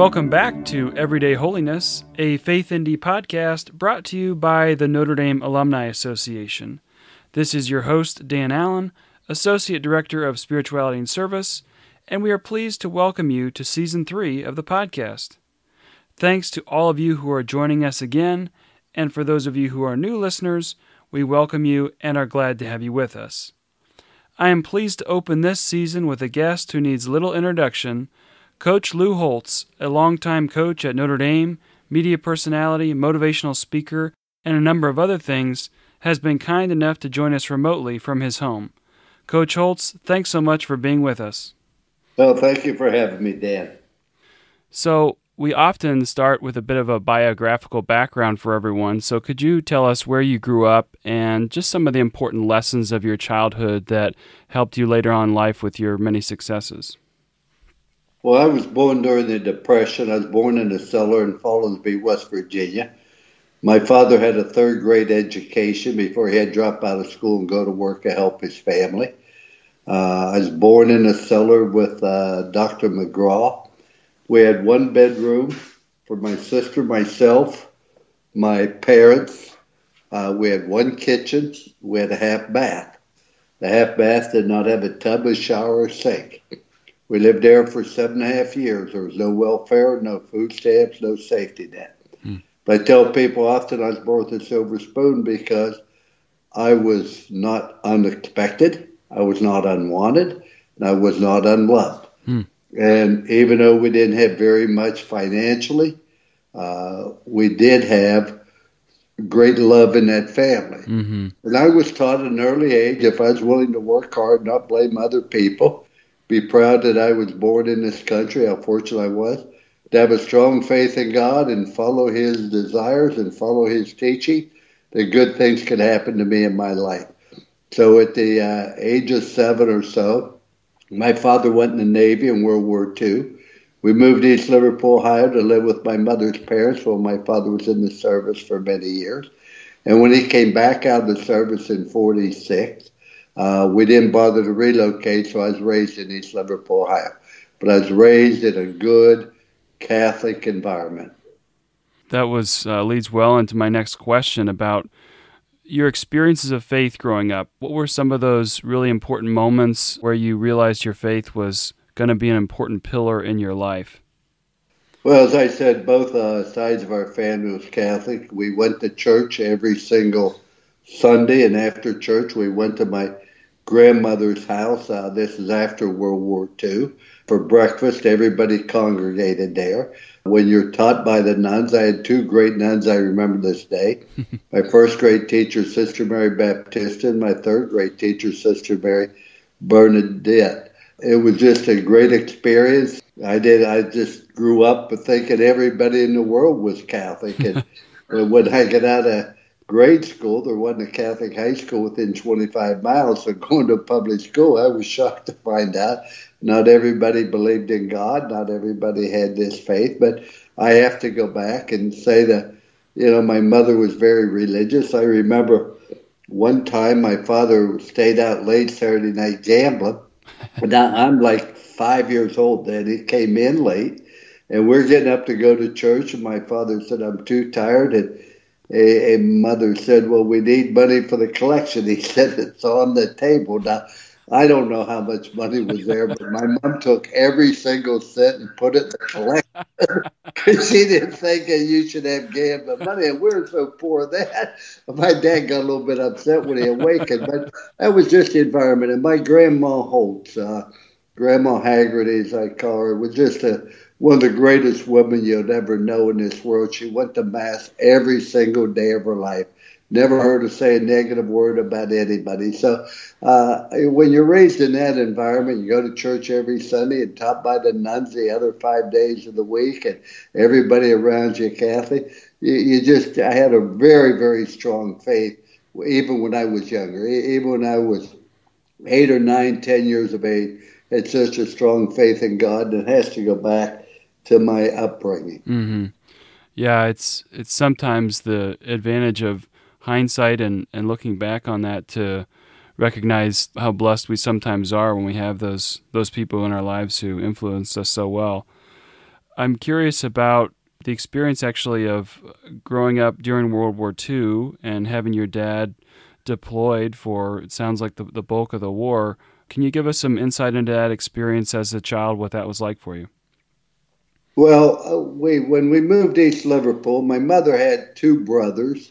Welcome back to Everyday Holiness, a FaithND podcast brought to you by the Notre Dame Alumni Association. This is your host, Dan Allen, Associate Director of Spirituality and Service, and we are pleased to welcome you to Season 3 of the podcast. Thanks to all of you who are joining us again, and for those of you who are new listeners, we welcome you and are glad to have you with us. I am pleased to open this season with a guest who needs little introduction Coach Lou Holtz, a longtime coach at Notre Dame, media personality, motivational speaker, and a number of other things, has been kind enough to join us remotely from his home. Coach Holtz, thanks so much for being with us. Well, thank you for having me, Dan. So, we often start with a bit of a biographical background for everyone. So, could you tell us where you grew up and just some of the important lessons of your childhood that helped you later on in life with your many successes? Well, I was born during the Depression. I was born in a cellar in Follansbee, West Virginia. My father had a third grade education before he had to drop out of school and go to work to help his family. Uh, I was born in a cellar with uh, Dr. McGraw. We had one bedroom for my sister, myself, my parents. Uh, we had one kitchen. We had a half bath. The half bath did not have a tub, a shower, or sink. We lived there for seven and a half years. There was no welfare, no food stamps, no safety net. Hmm. But I tell people often I was born with a silver spoon because I was not unexpected, I was not unwanted, and I was not unloved. Hmm. And even though we didn't have very much financially, uh, we did have great love in that family. Mm-hmm. And I was taught at an early age if I was willing to work hard, not blame other people, be proud that I was born in this country, how fortunate I was, to have a strong faith in God and follow His desires and follow His teaching, that good things could happen to me in my life. So at the uh, age of seven or so, my father went in the Navy in World War II. We moved to East Liverpool, Ohio to live with my mother's parents while my father was in the service for many years. And when he came back out of the service in 46, uh, we didn't bother to relocate, so I was raised in East Liverpool, Ohio. But I was raised in a good Catholic environment. That was uh, leads well into my next question about your experiences of faith growing up. What were some of those really important moments where you realized your faith was going to be an important pillar in your life? Well, as I said, both uh, sides of our family was Catholic. We went to church every single Sunday, and after church, we went to my grandmother's house. Uh, this is after World War II. For breakfast, everybody congregated there. When you're taught by the nuns, I had two great nuns I remember this day. my first grade teacher, Sister Mary Baptista, and my third grade teacher, Sister Mary Bernadette. It was just a great experience. I did. I just grew up thinking everybody in the world was Catholic, and when I got out of grade school, there wasn't a Catholic high school within 25 miles. So going to a public school, I was shocked to find out not everybody believed in God, not everybody had this faith. But I have to go back and say that, you know, my mother was very religious. I remember one time my father stayed out late Saturday night gambling. now I'm like five years old then. He came in late, and we're getting up to go to church. And my father said, I'm too tired. And a, a, mother said, "Well, we need money for the collection." He said, "It's on the table now." I don't know how much money was there, but my mom took every single cent and put it in the collection because she didn't think that you should have gambling money, and we are so poor that my dad got a little bit upset when he awakened. But that was just the environment, and my grandma Holtz, uh, Grandma Haggerty, as I call her, was just a one of the greatest women you'll ever know in this world. She went to mass every single day of her life. Never heard her say a negative word about anybody. So uh, when you're raised in that environment, you go to church every Sunday and taught by the nuns the other five days of the week, and everybody around you Catholic. You, you just, I had a very, very strong faith, even when I was younger, even when I was eight or nine, ten years of age. Had such a strong faith in God, and it has to go back to my upbringing. Mm-hmm. Yeah, it's it's sometimes the advantage of hindsight and, and looking back on that to recognize how blessed we sometimes are when we have those those people in our lives who influence us so well. I'm curious about the experience actually of growing up during World War II and having your dad deployed for it sounds like the, the bulk of the war. Can you give us some insight into that experience as a child, what that was like for you? Well, uh, we when we moved East Liverpool, my mother had two brothers,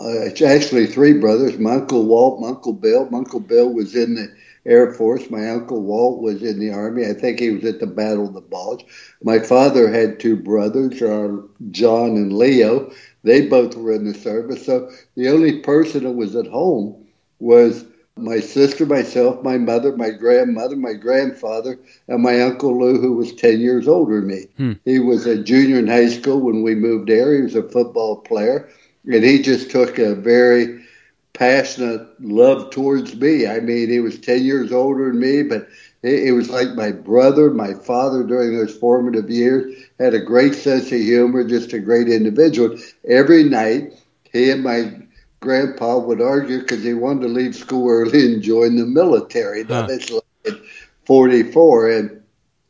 uh, actually three brothers. My uncle Walt, my uncle Bill. My uncle Bill was in the Air Force. My uncle Walt was in the Army. I think he was at the Battle of the Bulge. My father had two brothers, uh, John and Leo. They both were in the service. So the only person that was at home was my sister, myself, my mother, my grandmother, my grandfather, and my uncle Lou, who was 10 years older than me. Hmm. He was a junior in high school when we moved there. He was a football player, and he just took a very passionate love towards me. I mean, he was 10 years older than me, but it, was like my brother, my father during those formative years, had a great sense of humor, just a great individual. Every night, he and my grandpa would argue because he wanted to leave school early and join the military. Now, huh. that's like 44. And,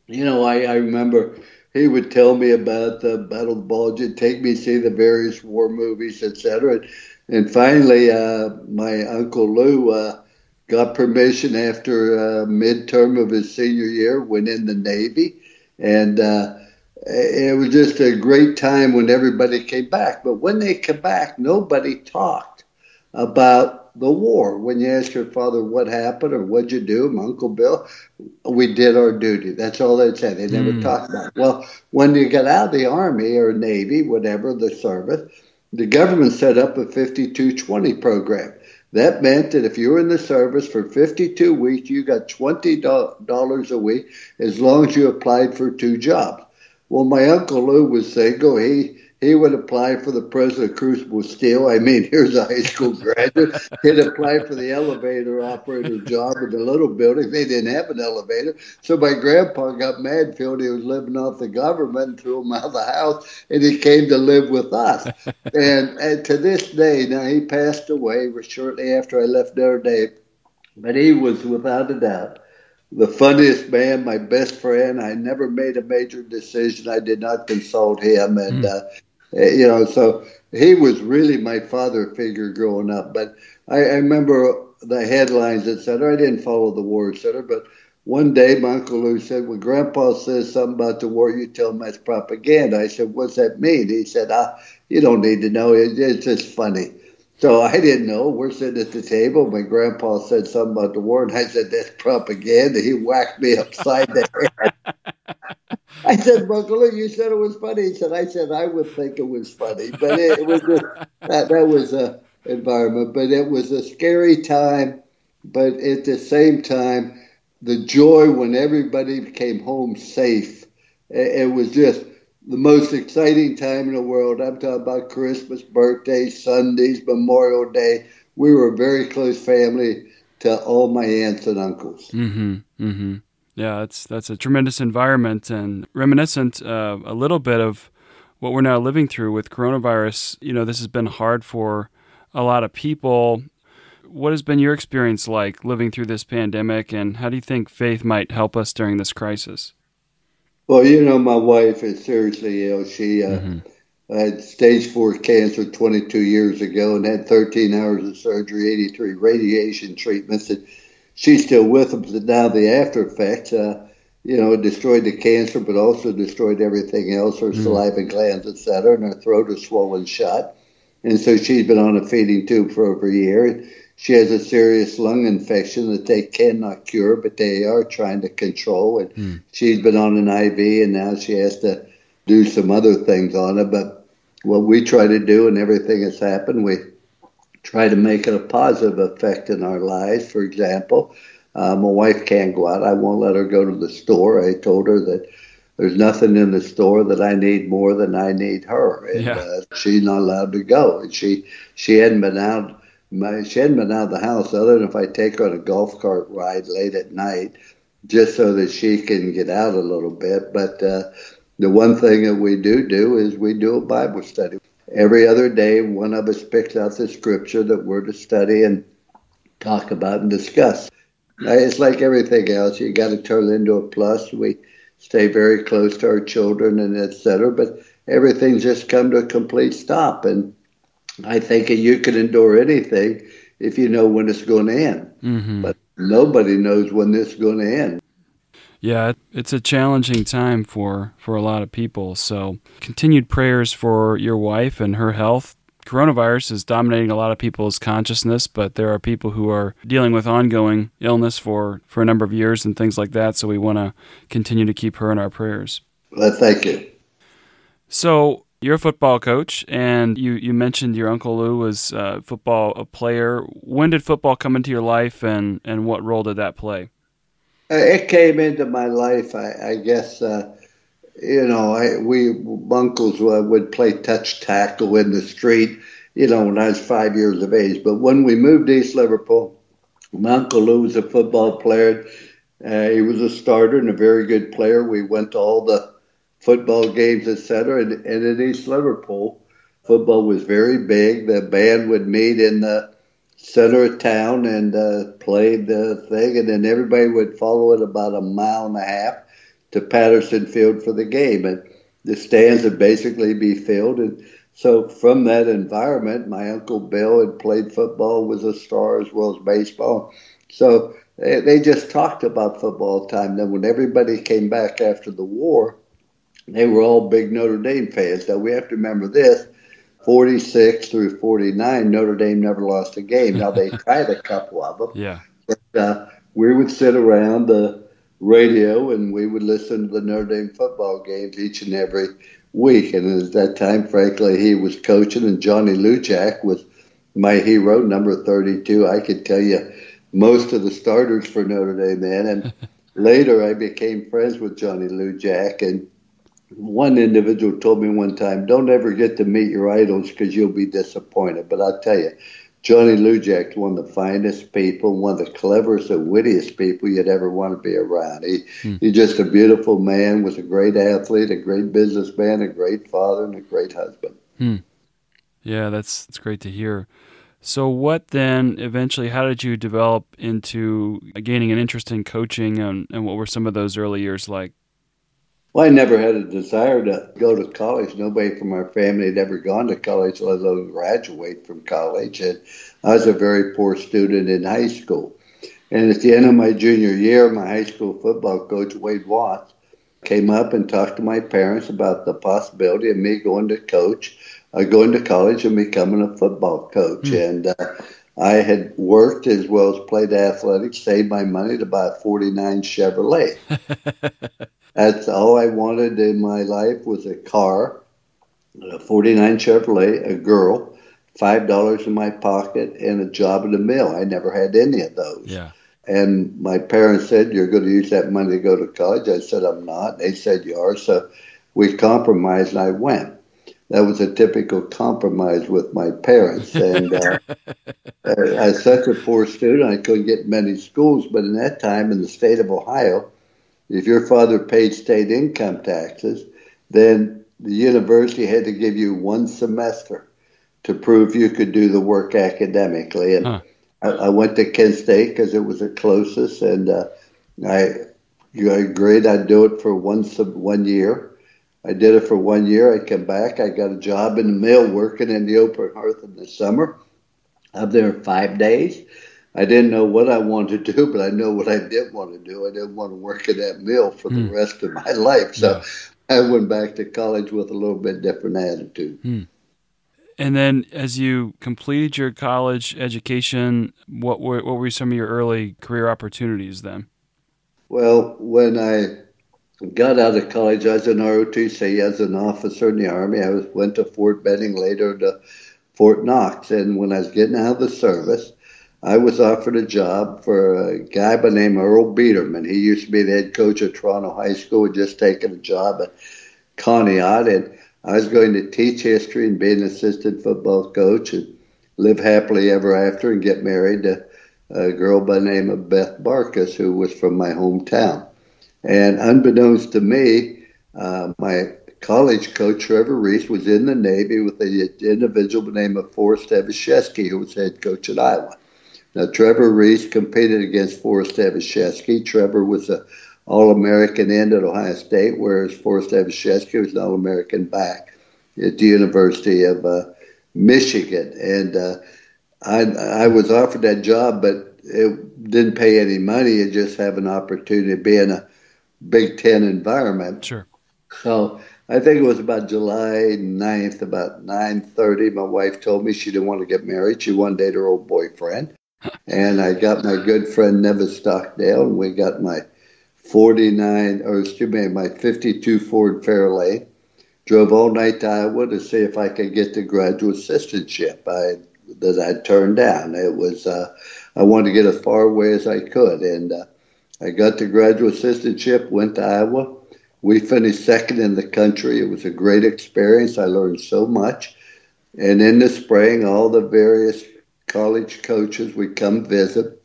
you know, I, I remember he would tell me about the Battle of Bulge and take me to see the various war movies, etc. And, and finally, uh, my uncle Lou uh, got permission after a uh, midterm of his senior year, went in the Navy, and uh, it was just a great time when everybody came back. But when they came back, nobody talked about the war. When you ask your father what happened or what'd you do, my Uncle Bill, we did our duty. That's all they'd say. They never mm. talked about it. Well, when you get out of the Army or Navy, whatever the service, the government set up a 5220 program. That meant that if you were in the service for 52 weeks, you got $20 a week as long as you applied for two jobs. Well, my uncle Lou was single. He he would apply for the president of Crucible Steel. I mean, here's a high school graduate. He'd apply for the elevator operator job in the little building. They didn't have an elevator. So my grandpa got mad, felt he was living off the government, and threw him out of the house, and he came to live with us. and, and to this day, now he passed away shortly after I left Notre Dame, but he was without a doubt the funniest man, my best friend. I never made a major decision. I did not consult him, and mm. uh, you know, so he was really my father figure growing up. But I, I remember the headlines, etc. I didn't follow the war, etc. But one day, my uncle Lou said, "When Grandpa says something about the war, you tell him that's propaganda." I said, "What's that mean?" He said, "Ah, you don't need to know. It, it's just funny." So I didn't know. We're sitting at the table. My grandpa said something about the war, and I said, "That's propaganda." He whacked me upside the head. I said, Uncle, you said it was funny. He said, I said I would think it was funny, but it, it was just, that that was a environment. But it was a scary time. But at the same time, the joy when everybody came home safe. It, it was just the most exciting time in the world. I'm talking about Christmas, birthdays, Sundays, Memorial Day. We were a very close family to all my aunts and uncles. Mm-hmm. Mm-hmm. Yeah, that's that's a tremendous environment and reminiscent uh, a little bit of what we're now living through with coronavirus. You know, this has been hard for a lot of people. What has been your experience like living through this pandemic, and how do you think faith might help us during this crisis? Well, you know, my wife is seriously ill. She uh, mm-hmm. had stage four cancer 22 years ago and had 13 hours of surgery, 83 radiation treatments. And she's still with them. But now the after effects, uh, you know, destroyed the cancer, but also destroyed everything else, her mm. saliva glands, etc., and her throat is swollen shut. And so she's been on a feeding tube for over a year. She has a serious lung infection that they cannot cure, but they are trying to control. And mm. she's been on an IV, and now she has to do some other things on it. But what we try to do, and everything has happened, we try to make it a positive effect in our lives. For example, uh, my wife can't go out. I won't let her go to the store. I told her that there's nothing in the store that I need more than I need her, and yeah. uh, she's not allowed to go. And she she hadn't been out. My, she hadn't been out of the house other than if I take her on a golf cart ride late at night, just so that she can get out a little bit. But uh, the one thing that we do do is we do a Bible study every other day, one of us picks out the scripture that we're to study and talk about and discuss. It's like everything else. You got to turn it into a plus. We stay very close to our children and et cetera. But everything's just come to a complete stop. And I think you can endure anything if you know when it's going to end. Mm-hmm. But nobody knows when this is going to end. Yeah, it's a challenging time for, for a lot of people. So, continued prayers for your wife and her health. Coronavirus is dominating a lot of people's consciousness, but there are people who are dealing with ongoing illness for, for a number of years and things like that. So, we want to continue to keep her in our prayers. Well, thank you. So, you're a football coach, and you, you mentioned your Uncle Lou was a football a player. When did football come into your life, and, and what role did that play? Uh, it came into my life, I, I guess. Uh, you know, I, we uncles would play touch tackle in the street. You know, when I was five years of age. But when we moved to East Liverpool, my uncle Lou was a football player. Uh, he was a starter and a very good player. We went to all the football games, etc. And, and in East Liverpool, football was very big. The band would meet in the center of town and uh, played the thing, and then everybody would follow it about a mile and a half to Patterson Field for the game, and the stands would basically be filled. And so, from that environment, my uncle Bill had played football, was a star as well as baseball. So they, they just talked about football time. Then, when everybody came back after the war, they were all big Notre Dame fans. Now we have to remember this 46 through 49, Notre Dame never lost a game. Now they tried a couple of them. Yeah. But uh, we would sit around the radio and we would listen to the Notre Dame football games each and every week. And at that time, Frank Leahy was coaching, and Johnny Lujack was my hero, number 32. I could tell you most of the starters for Notre Dame then. And later, I became friends with Johnny Lujack and one individual told me one time, don't ever get to meet your idols because you'll be disappointed. But I'll tell you, Johnny Lujack's one of the finest people, one of the cleverest and wittiest people you'd ever want to be around. He, hmm. He's just a beautiful man, was a great athlete, a great businessman, a great father, and a great husband. Hmm. Yeah, that's, that's great to hear. So, what then eventually, how did you develop into gaining an interest in coaching, and, and what were some of those early years like? Well, I never had a desire to go to college. Nobody from our family had ever gone to college, let alone graduate from college. And I was a very poor student in high school. And at the end of my junior year, my high school football coach, Wade Watts, came up and talked to my parents about the possibility of me going to coach, uh, going to college and becoming a football coach. Mm. And uh, I had worked as well as played athletics, saved my money to buy a 49 Chevrolet. That's all I wanted in my life was a car, a 49 Chevrolet, a girl, five dollars in my pocket, and a job in the mill. I never had any of those. Yeah. And my parents said, "You're going to use that money to go to college." I said, "I'm not." They said, "You are." So we compromised, and I went. That was a typical compromise with my parents. And uh, as such a poor student, I couldn't get many schools. But in that time, in the state of Ohio, if your father paid state income taxes, then the university had to give you one semester to prove you could do the work academically. And huh. I, I, went to Kent State because it was the closest, and uh, I, agreed I'd do it for one sub, one year. I did it for one year. I came back. I got a job in the mill working in the open hearth in the summer. I'm there five days. I didn't know what I wanted to do, but I know what I did want to do. I didn't want to work at that mill for the mm. rest of my life. So yeah. I went back to college with a little bit different attitude. Mm. And then, as you completed your college education, what were what were some of your early career opportunities then? Well, when I got out of college, I was in ROTC as an officer in the Army. I was, went to Fort Benning, later to Fort Knox. And when I was getting out of the service, I was offered a job for a guy by the name of Earl Biederman. He used to be the head coach at Toronto High School, had just taken a job at Conneaut, and I was going to teach history and be an assistant football coach and live happily ever after and get married to a girl by the name of Beth Barcus, who was from my hometown. And unbeknownst to me, uh, my college coach, Trevor Rees, was in the Navy with an individual by the name of Forrest Evashevski, who was head coach at Iowa. Now, Trevor Rees competed against Forrest Evashevski. Trevor was an All American end at Ohio State, whereas Forrest Evashevski was an All American back at the University of uh, Michigan. And uh, I, I was offered that job, but it didn't pay any money. You just have an opportunity to be in a Big Ten environment. Sure. So I think it was about July 9th, about 9.30. My wife told me she didn't want to get married. She wanted to date her old boyfriend. And I got my good friend Nevis Stockdale, and we got my 49, or excuse me, my 52 Ford Fairlane. Drove all night to Iowa to see if I could get the graduate assistantship I, that I turned down. It was, uh, I wanted to get as far away as I could. And uh, I got the graduate assistantship, went to Iowa. We finished second in the country. It was a great experience. I learned so much. And in the spring, all the various college coaches would come visit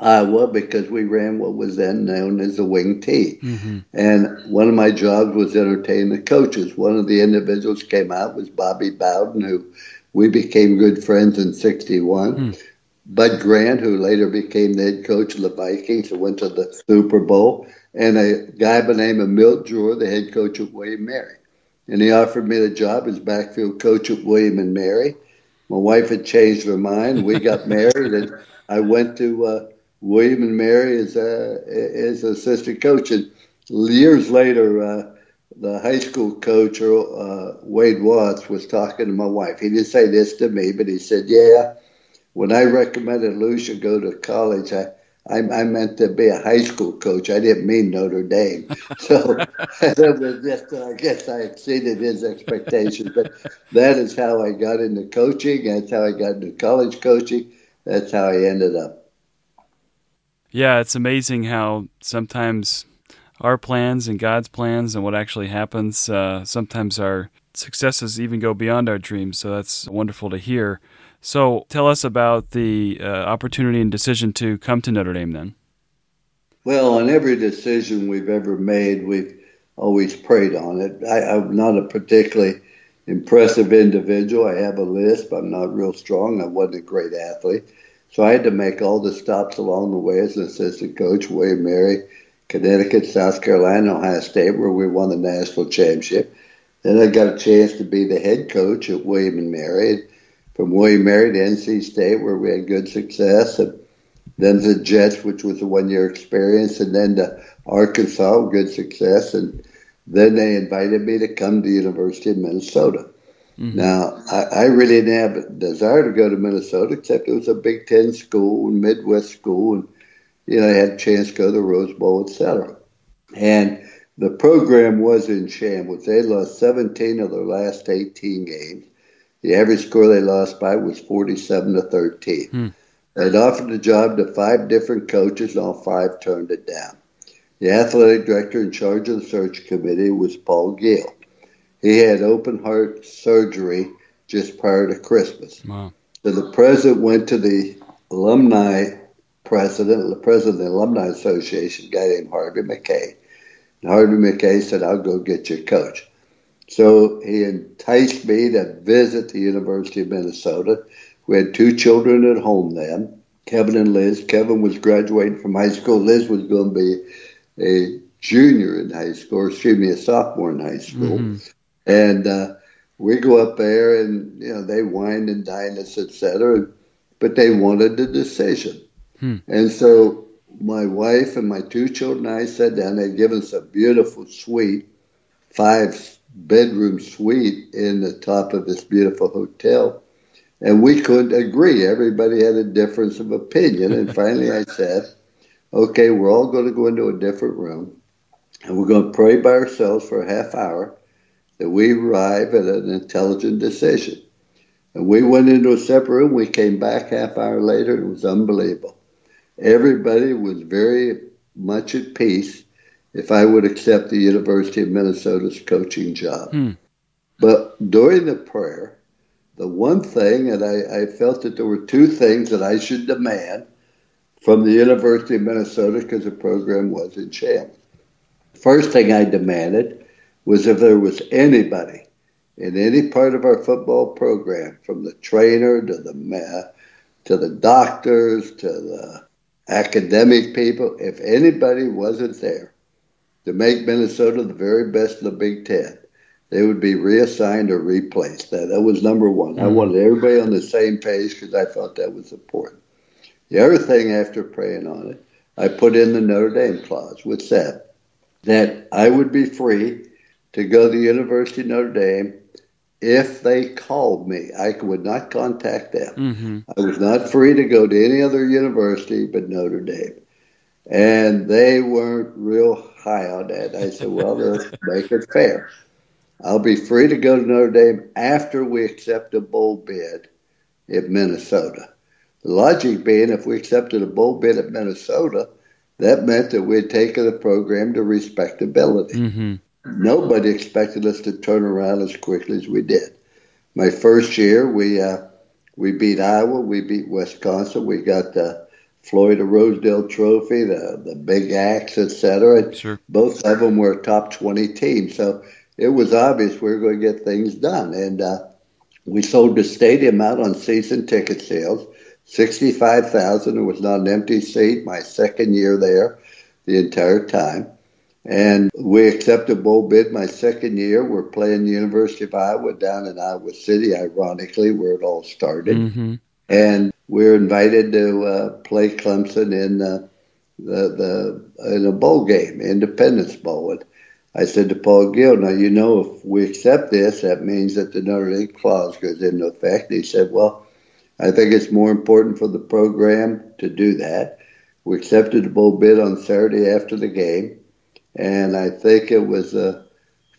Iowa because we ran what was then known as the wing T. Mm-hmm. And one of my jobs was entertain the coaches. One of the individuals came out was Bobby Bowden, who we became good friends in 61. Mm. Bud Grant, who later became the head coach of the Vikings and went to the Super Bowl, and a guy by the name of Milt Drewer, the head coach of William Mary. And he offered me the job as backfield coach at William and Mary. My wife had changed her mind. We got married, and I went to uh, William and Mary as a as assistant coach. And years later, uh, the high school coach, uh, Wade Watts, was talking to my wife. He didn't say this to me, but he said, "Yeah." when I recommended Lucia go to college, I, I, I meant to be a high school coach. I didn't mean Notre Dame. So that was just, I guess I exceeded his expectations. But that is how I got into coaching. That's how I got into college coaching. That's how I ended up. Yeah, it's amazing how sometimes our plans and God's plans and what actually happens, uh, sometimes our successes even go beyond our dreams. So that's wonderful to hear. So tell us about the uh, opportunity and decision to come to Notre Dame then. Well, on every decision we've ever made, we've always prayed on it. I, am not a particularly impressive individual. I have a list, but I'm not real strong. I wasn't a great athlete. So I had to make all the stops along the way as an assistant coach, William Mary, Connecticut, South Carolina, Ohio State, where we won the national championship. Then I got a chance to be the head coach at William and Mary from William Mary to NC State, where we had good success, and then the Jets, which was a one-year experience, and then to Arkansas, good success, and then they invited me to come to University of Minnesota. Mm-hmm. Now, I, I, really didn't have a desire to go to Minnesota, except it was a Big Ten school and Midwest school, and you know, I had a chance to go to the Rose Bowl, etc. And the program was in shambles. They lost 17 of their last 18 games. The average score they lost by was 47 to 13. Hmm. They'd offered the job to five different coaches, and all five turned it down. The athletic director in charge of the search committee was Paul Giel. He had open heart surgery just prior to Christmas. Wow. So the president went to the alumni president, the president of the Alumni Association, a guy named Harvey Mackay. And Harvey Mackay said, I'll go get your coach. So he enticed me to visit the University of Minnesota. We had two children at home then, Kevin and Liz. Kevin was graduating from high school. Liz was going to be a junior in high school, or excuse me, a sophomore in high school. Mm-hmm. And uh, we go up there, and you know they wine and dine us, etc. But they wanted a decision, hmm. and so my wife and my two children and I sat down. They'd given us a beautiful suite, five bedroom suite in the top of this beautiful hotel. And we couldn't agree. Everybody had a difference of opinion. And finally, I said, okay, we're all going to go into a different room and we're going to pray by ourselves for a half hour that we arrive at an intelligent decision. And we went into a separate room. We came back half hour later. It was unbelievable. Everybody was very much at peace if I would accept the University of Minnesota's coaching job. Hmm. But during the prayer, the one thing, and I, I, felt that there were two things that I should demand from the University of Minnesota because the program was in shambles. First thing I demanded was if there was anybody in any part of our football program, from the trainer to the to the doctors to the academic people, if anybody wasn't there to make Minnesota the very best of the Big Ten. They would be reassigned or replaced. That, that was number one. Mm-hmm. I wanted everybody on the same page because I thought that was important. The other thing, after praying on it, I put in the Notre Dame clause, which said that I would be free to go to the University of Notre Dame if they called me. I would not contact them. Mm-hmm. I was not free to go to any other university but Notre Dame. And they weren't real high on that. I said, well, let's make it fair. I'll be free to go to Notre Dame after we accept a bowl bid in Minnesota. The logic being, if we accepted a bowl bid at Minnesota, that meant that we had taken the program to respectability. Mm-hmm. Nobody expected us to turn around as quickly as we did. My first year, we uh, we beat Iowa, we beat Wisconsin, we got the Floyd of Rosedale Trophy, the the Big Axe, etc. Sure. Both of them were top twenty teams, so it was obvious we were going to get things done. And uh, we sold the stadium out on season ticket sales. 65,000. It was not an empty seat my second year there the entire time. And we accepted a bowl bid my second year. We're playing the University of Iowa down in Iowa City, ironically, where it all started. Mm-hmm. And we're invited to uh, play Clemson in uh, the, the in a bowl game, Independence Bowl. And I said to Paul Giel, now you know if we accept this, that means that the Notre Dame clause goes into effect. He said, well, I think it's more important for the program to do that. We accepted the bowl bid on Saturday after the game, and I think it was the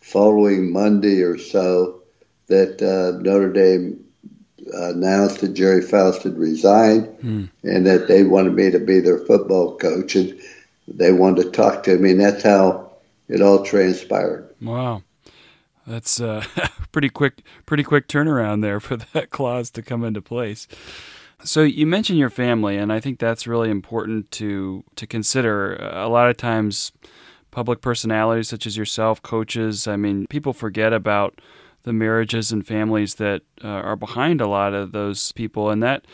following Monday or so that uh, Notre Dame announced that Gerry Faust had resigned mm. and that they wanted me to be their football coach, and they wanted to talk to me, and that's how it all transpired. Wow. That's a pretty quick, pretty quick turnaround there for that clause to come into place. So you mentioned your family, and I think that's really important to to consider. A lot of times, public personalities such as yourself, coaches, I mean, people forget about the marriages and families that uh, are behind a lot of those people, and that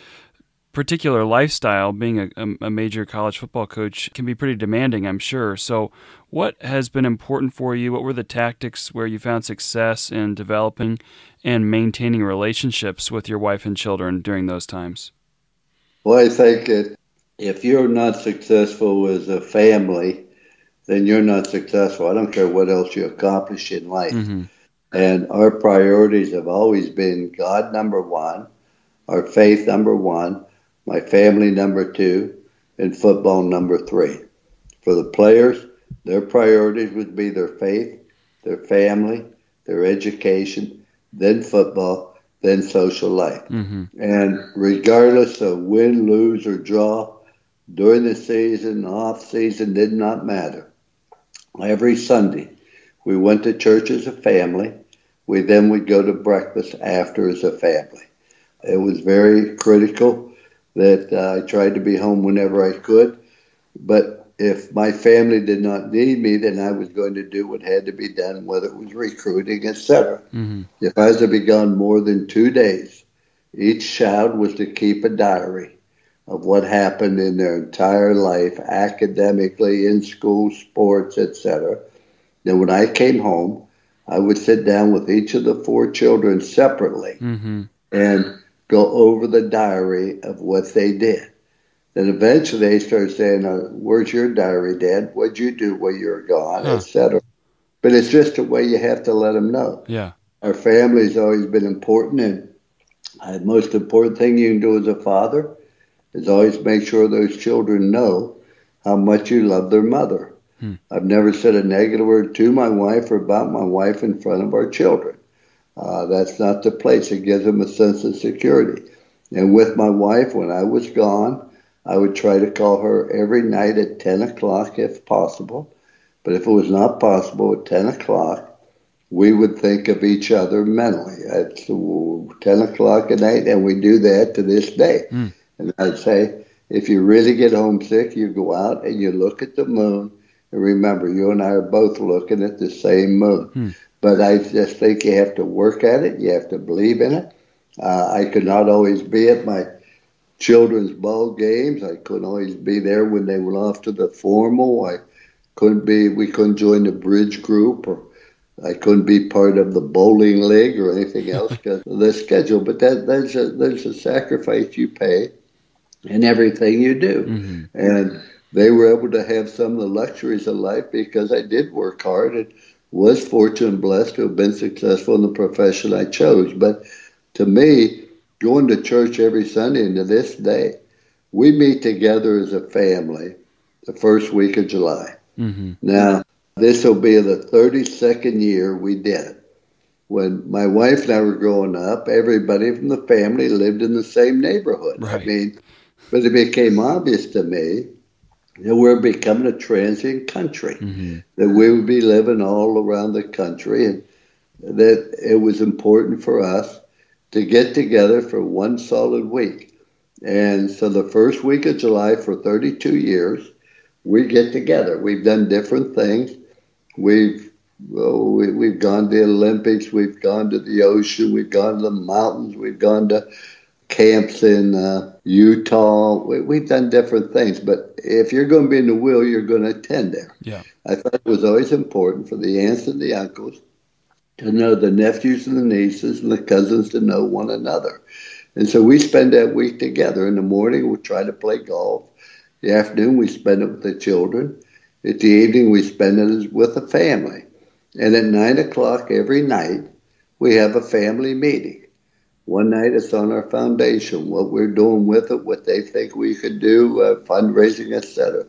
particular lifestyle, being a, a, major college football coach, can be pretty demanding, I'm sure. So, what has been important for you? What were the tactics where you found success in developing and maintaining relationships with your wife and children during those times? Well, I think that if you're not successful as a family, then you're not successful. I don't care what else you accomplish in life. Mm-hmm. And our priorities have always been God number one, our faith number one, my family number two, and football number three. For the players, their priorities would be their faith, their family, their education, then football, then social life. Mm-hmm. And regardless of win, lose, or draw, during the season, off season, did not matter. Every Sunday, we went to church as a family. We then would go to breakfast after as a family. It was very critical that uh, I tried to be home whenever I could. But if my family did not need me, then I was going to do what had to be done, whether it was recruiting, etc. Mm-hmm. If I was to be gone more than two days, each child was to keep a diary of what happened in their entire life, academically, in school, sports, etc. Then when I came home, I would sit down with each of the four children separately mm-hmm. and go over the diary of what they did. Then eventually they start saying, uh, "Where's your diary, Dad? What'd you do while you were gone?" Etc. But it's just a way you have to let them know. Yeah, our family's always been important, and the most important thing you can do as a father is always make sure those children know how much you love their mother. Hmm. I've never said a negative word to my wife or about my wife in front of our children. Uh, that's not the place. It gives them a sense of security. And with my wife, when I was gone, I would try to call her every night at 10 o'clock if possible. But if it was not possible at 10 o'clock, we would think of each other mentally at 10 o'clock at night, and we do that to this day. Mm. And I'd say, if you really get homesick, you go out and you look at the moon. Remember, you and I are both looking at the same moon. Mm. But I just think you have to work at it. You have to believe in it. Uh, I could not always be at my children's ball games. I couldn't always be there when they went off to the formal. I couldn't be we couldn't join the bridge group or I couldn't be part of the bowling league or anything else because of the schedule. But that there's a there's a sacrifice you pay in everything you do, mm-hmm. and they were able to have some of the luxuries of life because I did work hard and was fortunate and blessed to have been successful in the profession I chose. But to me, going to church every Sunday and to this day, we meet together as a family the first week of July. Mm-hmm. Now, this will be the 32nd year we did it. When my wife and I were growing up, everybody from the family lived in the same neighborhood. Right. I mean, but it became obvious to me that we're becoming a transient country, mm-hmm. that we would be living all around the country, and that it was important for us to get together for one solid week. And so the first week of July for 32 years, we get together. We've done different things. We've well, we, we've gone to the Olympics, we've gone to the ocean, we've gone to the mountains, we've gone to camps in uh, Utah. We, have done different things, but if you're going to be in the will, you're going to attend there. Yeah. I thought it was always important for the aunts and the uncles to know the nephews and the nieces and the cousins to know one another. And so we spend that week together. In the morning, we try to play golf. The afternoon, we spend it with the children. At the evening, we spend it with the family. And at 9 o'clock every night, we have a family meeting. One night it's on our foundation, what we're doing with it, what they think we could do, uh, fundraising, etc.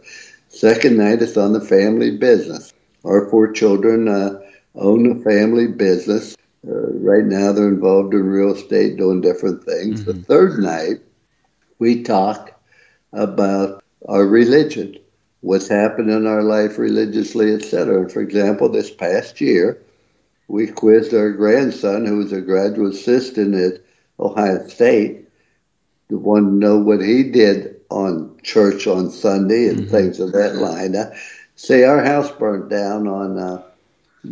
Second night it's on the family business. Our four children uh, own a family business. Uh, right now they're involved in real estate, doing different things. Mm-hmm. The third night we talk about our religion, what's happened in our life religiously, etc. For example, this past year, we quizzed our grandson, who was a graduate assistant at Ohio State, to want to know what he did on church on Sunday and mm-hmm. things of that line. Uh, say our house burnt down on uh,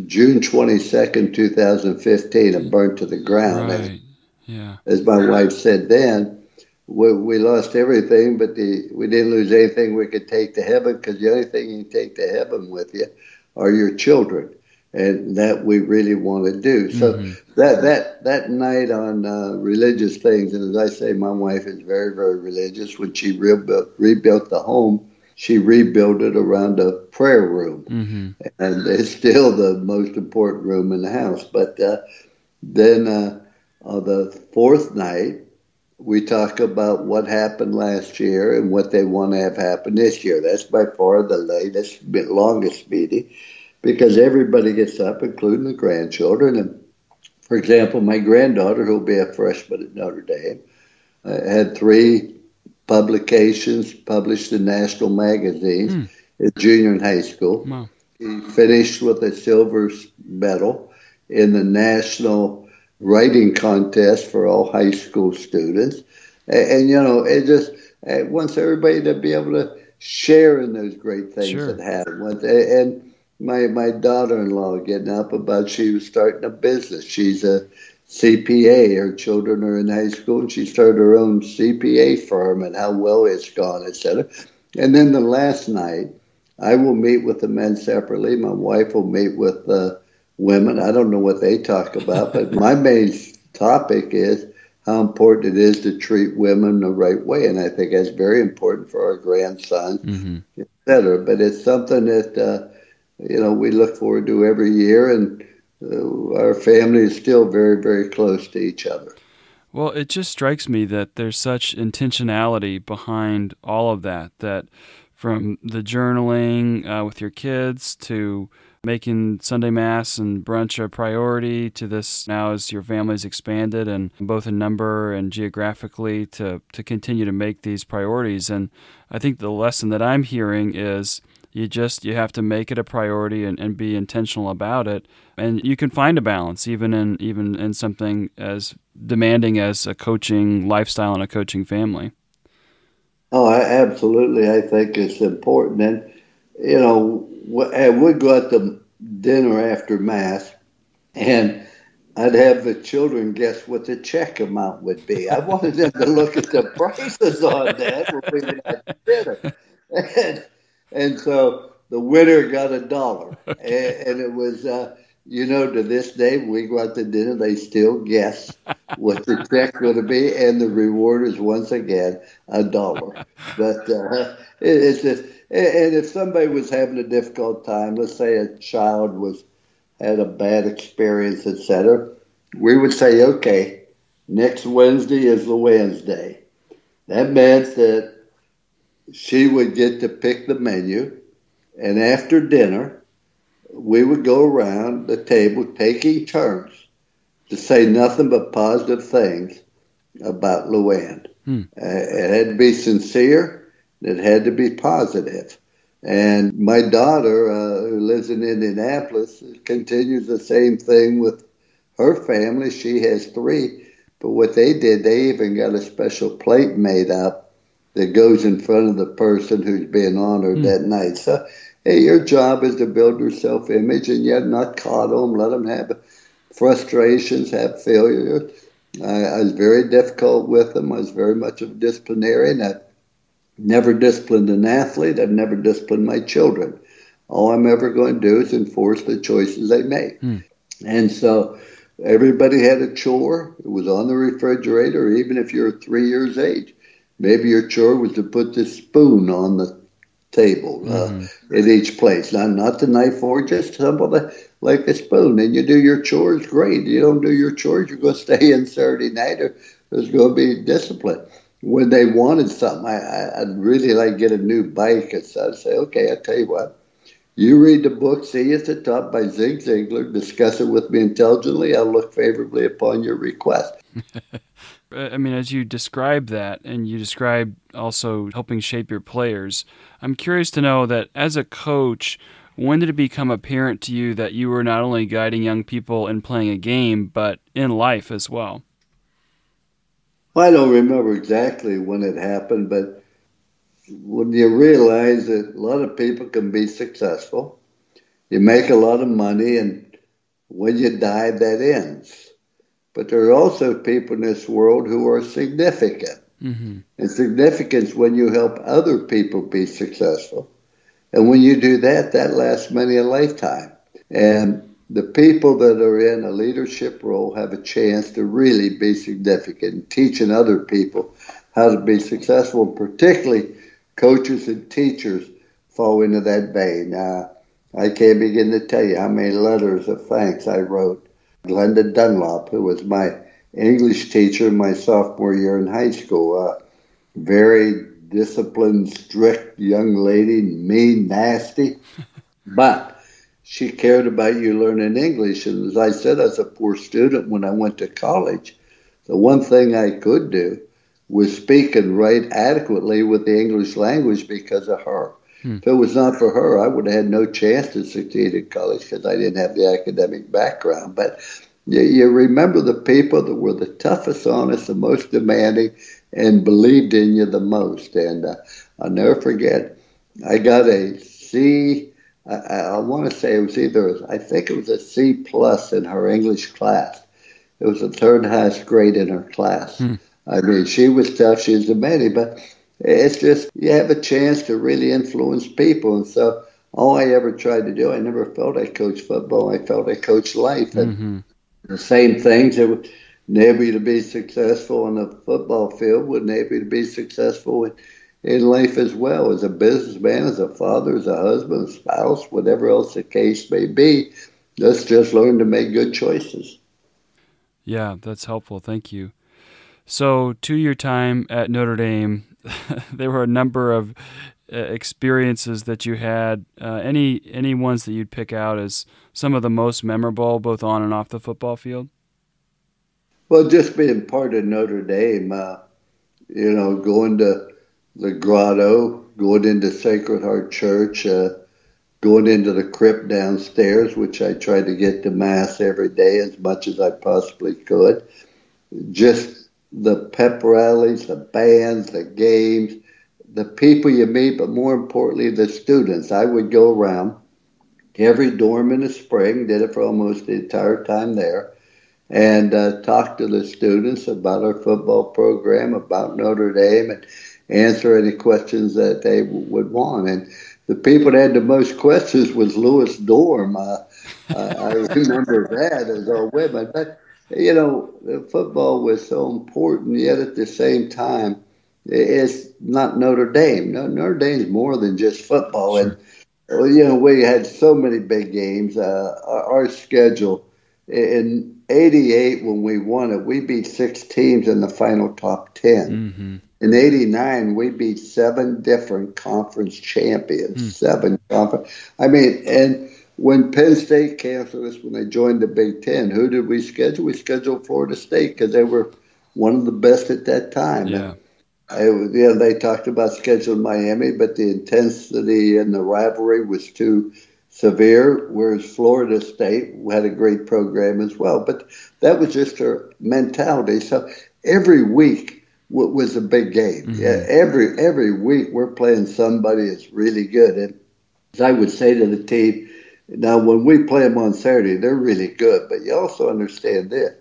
June 22nd, 2015, and burnt to the ground. Right. As, yeah. as my wife said then, we, we lost everything, but the, we didn't lose anything we could take to heaven because the only thing you can take to heaven with you are your children and that we really want to do. So mm-hmm. that that that night on uh, religious things, and as I say, my wife is very very religious. When she rebuilt rebuilt the home, she rebuilt it around a prayer room, mm-hmm. and it's still the most important room in the house. But uh, then uh, on the fourth night. We talk about what happened last year and what they want to have happen this year. That's by far the latest, longest meeting because everybody gets up, including the grandchildren. And for example, my granddaughter, who'll be a freshman at Notre Dame, uh, had three publications published in national magazines mm. at junior and high school. Wow. He finished with a silver medal in the national writing contest for all high school students. And, and you know, it just it wants everybody to be able to share in those great things sure. that happen. And my my daughter-in-law getting up about she was starting a business. She's a CPA. Her children are in high school, and she started her own CPA firm and how well it's gone, etc. And then the last night, I will meet with the men separately. My wife will meet with the women. I don't know what they talk about, but my main topic is how important it is to treat women the right way, and I think that's very important for our grandson, mm-hmm. etc. But it's something that uh, you know, we look forward to every year, and uh, our family is still very, very close to each other. Well, it just strikes me that there's such intentionality behind all of that. That from the journaling uh, with your kids to making Sunday Mass and brunch a priority to this now as your family's expanded and both in number and geographically to, to continue to make these priorities. And I think the lesson that I'm hearing is you just you have to make it a priority and, and be intentional about it and you can find a balance even in even in something as demanding as a coaching lifestyle and a coaching family oh I, absolutely i think it's important and you know we'd go out to dinner after mass and I'd have the children guess what the check amount would be. I wanted them to look at the prices on that we dinner. And, and so the winner got a dollar, okay. and, and, it was. Uh, you know, to this day, when we go out to dinner, they still guess what the check going to be, and the reward is once again a dollar. But uh, it, it's just, and if somebody was having a difficult time, let's say a child was had a bad experience, etc., we would say, okay, next Wednesday is the Wednesday. That meant that she would get to pick the menu, and after dinner, we would go around the table taking turns to say nothing but positive things about Luann. Hmm. Uh, it had to be sincere. It had to be positive. And my daughter, uh, who lives in Indianapolis, continues the same thing with her family. She has three. But what they did, they even got a special plate made up that goes in front of the person who's being honored mm. that night. So, hey, your job is to build your self image and yet not coddle them, let them have frustrations, have failures. I, I, was very difficult with them. I was very much of a disciplinarian. I never disciplined an athlete. I've never disciplined my children. All I'm ever going to do is enforce the choices they make. Mm. And so everybody had a chore. It was on the refrigerator, even if you're three years age. Maybe your chore was to put the spoon on the table uh, mm-hmm. at each place. Not, not the knife or just simple like a spoon. And you do your chores, great. You don't do your chores, you're going to stay in Saturday night or there's going to be discipline. When they wanted something, I, I'd really like to get a new bike. So I'd say, okay, I'll tell you what. You read the book, See at the Top by Zig Ziglar, discuss it with me intelligently. I'll look favorably upon your request. Uh, I mean, as you describe that, and you describe also helping shape your players, I'm curious to know that as a coach, when did it become apparent to you that you were not only guiding young people in playing a game, but in life as well? Well, I don't remember exactly when it happened, but when you realize that a lot of people can be successful, you make a lot of money, and when you die, that ends. But there are also people in this world who are significant. Mm-hmm. And significance when you help other people be successful. And when you do that, that lasts many a lifetime. And the people that are in a leadership role have a chance to really be significant, teaching other people how to be successful, particularly coaches and teachers fall into that vein. Uh, I can't begin to tell you how many letters of thanks I wrote Glenda Dunlop, who was my English teacher my sophomore year in high school. A very disciplined, strict young lady, mean, nasty, but she cared about you learning English. And as I said, as a poor student when I went to college, the one thing I could do was speak and write adequately with the English language because of her. Hmm. If it was not for her, I would have had no chance to succeed in college because I didn't have the academic background. But you, you remember the people that were the toughest on us, the most demanding, and believed in you the most. And uh, I'll never forget, I got a C. I, I want to say it was either, I think it was a C plus in her English class. It was the third highest grade in her class. Hmm. I mean, she was tough, she was demanding, but it's just you have a chance to really influence people. And so all I ever tried to do, I never felt I coached football. I felt I coached life. And mm-hmm. the same things that would enable you to be successful on the football field would enable you to be successful in, in life as well, as a businessman, as a father, as a husband, a spouse, whatever else the case may be. Let's just learn to make good choices. Yeah, that's helpful. Thank you. So, to your time at Notre Dame, there were a number of uh, experiences that you had. Uh, any any ones that you'd pick out as some of the most memorable, both on and off the football field? Well, just being part of Notre Dame, uh, you know, going to the grotto, going into Sacred Heart Church, uh, going into the crypt downstairs, which I tried to get to Mass every day as much as I possibly could. Just the pep rallies, the bands, the games, the people you meet, but more importantly, the students. I would go around every dorm in the spring, did it for almost the entire time there, and uh, talk to the students about our football program, about Notre Dame, and answer any questions that they would want. And the people that had the most questions was Lewis Dorm. Uh, I remember that as our women. But, you know, football was so important, yet at the same time, it's not Notre Dame. No, Notre Dame's more than just football. Sure. And, you know, we had so many big games. Uh, our, our schedule in 88, when we won it, we beat six teams in the final top 10. Mm-hmm. In 89, we beat seven different conference champions, mm. seven conference. I mean, and when Penn State canceled us when they joined the Big Ten, who did we schedule? We scheduled Florida State because they were one of the best at that time. Yeah. I, yeah, they talked about scheduling Miami, but the intensity and the rivalry was too severe, whereas Florida State had a great program as well. But that was just her mentality. So every week, was a big game. Mm-hmm. Yeah, every every week we're playing somebody that's really good. And as I would say to the team, now when we play them on Saturday, they're really good. But you also understand this: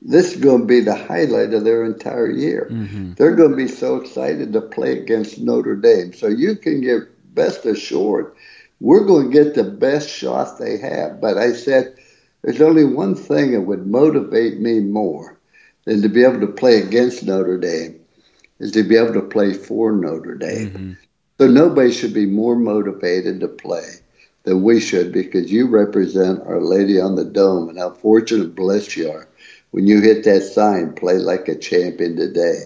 this is going to be the highlight of their entire year. Mm-hmm. They're going to be so excited to play against Notre Dame. So you can get best assured we're going to get the best shot they have. But I said, there's only one thing that would motivate me more than to be able to play against Notre Dame is to be able to play for Notre Dame. Mm-hmm. So nobody should be more motivated to play than we should because you represent Our Lady on the Dome and how fortunate and blessed you are when you hit that sign, play like a champion today.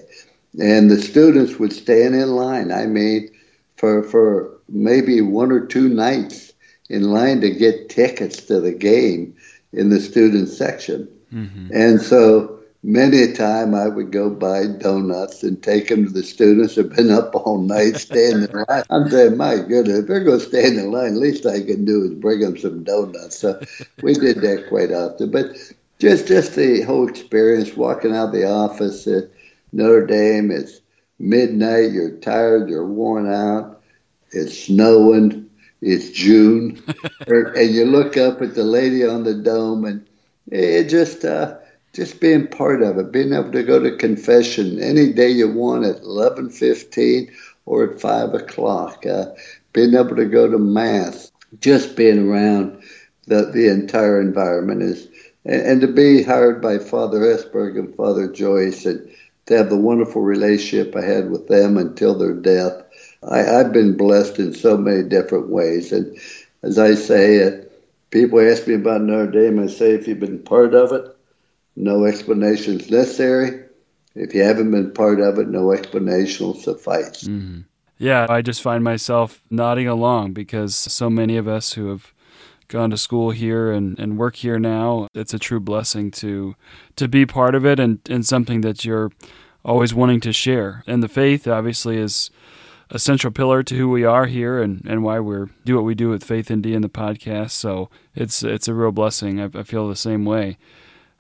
And the students would stand in line, I mean, for, for maybe one or two nights in line to get tickets to the game in the student section. Mm-hmm. And so many a time I would go buy donuts and take them to the students who've been up all night standing in line. I'm saying, my goodness, if they're going to stand in line, least I can do is bring them some donuts. So we did that quite often. But just just the whole experience, walking out of the office at Notre Dame, it's midnight, you're tired, you're worn out, it's snowing, it's June, and you look up at the lady on the dome, and it just... Uh, just being part of it, being able to go to confession any day you want at 11:15 or at five o'clock, uh, being able to go to mass, just being around the the entire environment is, and, and to be hired by Father Hesburgh and Father Joyce, and to have the wonderful relationship I had with them until their death. I, I've been blessed in so many different ways, and as I say, uh, people ask me about Notre Dame, I say if you've been part of it no explanation is necessary. If you haven't been part of it, no explanation will suffice. Mm-hmm. Yeah, I just find myself nodding along because so many of us who have gone to school here and, and work here now, it's a true blessing to to be part of it and, and something that you're always wanting to share. And the faith obviously is a central pillar to who we are here and, and why we're do what we do with FaithND in the podcast. So it's it's a real blessing. I, I feel the same way.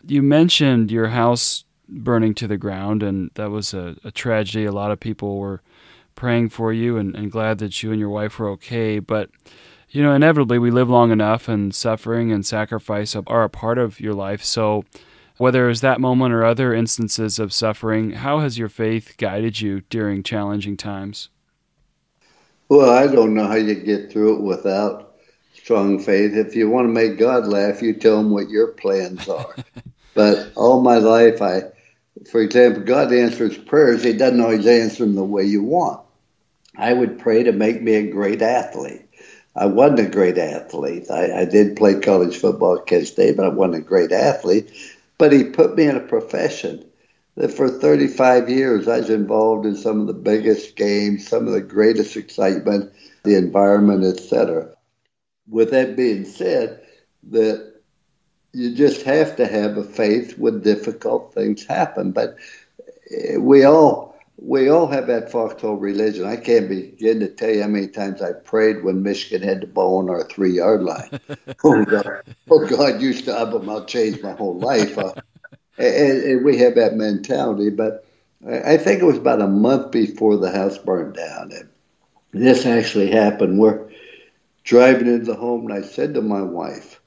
You mentioned your house burning to the ground, and that was a, a tragedy. A lot of people were praying for you and, and glad that you and your wife were okay. But, you know, inevitably we live long enough, and suffering and sacrifice are a part of your life. So, whether it was that moment or other instances of suffering, how has your faith guided you during challenging times? Well, I don't know how you get through it without strong faith. If you want to make God laugh, you tell him what your plans are. But all my life, I, for example, God answers prayers. He doesn't always answer them the way you want. I would pray to make me a great athlete. I wasn't a great athlete. I, I did play college football at Kent State, but I wasn't a great athlete. But he put me in a profession that for 35 years I was involved in some of the biggest games, some of the greatest excitement, the environment, etc. With that being said, that you just have to have a faith when difficult things happen. But eh, we all we all have that foxhole religion. I can't begin to tell you how many times I prayed when Michigan had the ball on our three yard line. oh, God, oh God, you stop them, I'll change my whole life. Uh, and, and, we have that mentality. But I think it was about a month before the house burned down. And this actually happened. We're driving into the home, and I said to my wife,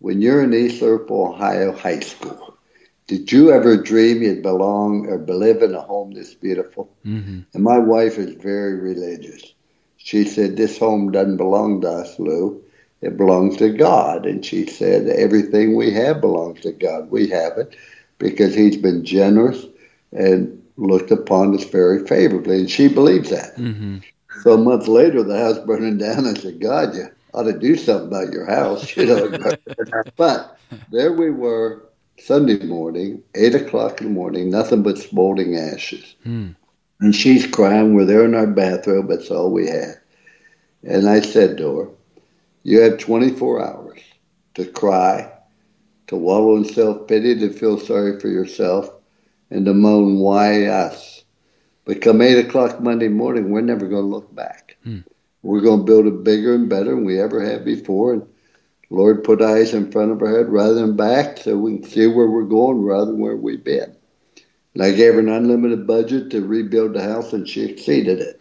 when you're in East Liverpool, Ohio high school, did you ever dream you'd belong or live in a home this beautiful? Mm-hmm. And my wife is very religious. She said, This home doesn't belong to us, Lou. It belongs to God. And she said, Everything we have belongs to God. We have it because He's been generous and looked upon us very favorably. And she believes that. Mm-hmm. So a month later, the house burning down. I said, God, you ought to do something about your house, you know. but there we were Sunday morning, eight o'clock in the morning, nothing but smoldering ashes. Hmm. And she's crying. We're there in our bathrobe. That's all we had. And I said to her, You have 24 hours to cry, to wallow in self pity, to feel sorry for yourself, and to moan, Why us? But come 8 o'clock Monday morning, we're never going to look back. Hmm. We're going to build it bigger and better than we ever have before. And Lord put eyes in front of our head rather than back so we can see where we're going rather than where we've been. And I gave her an unlimited budget to rebuild the house, and she exceeded it.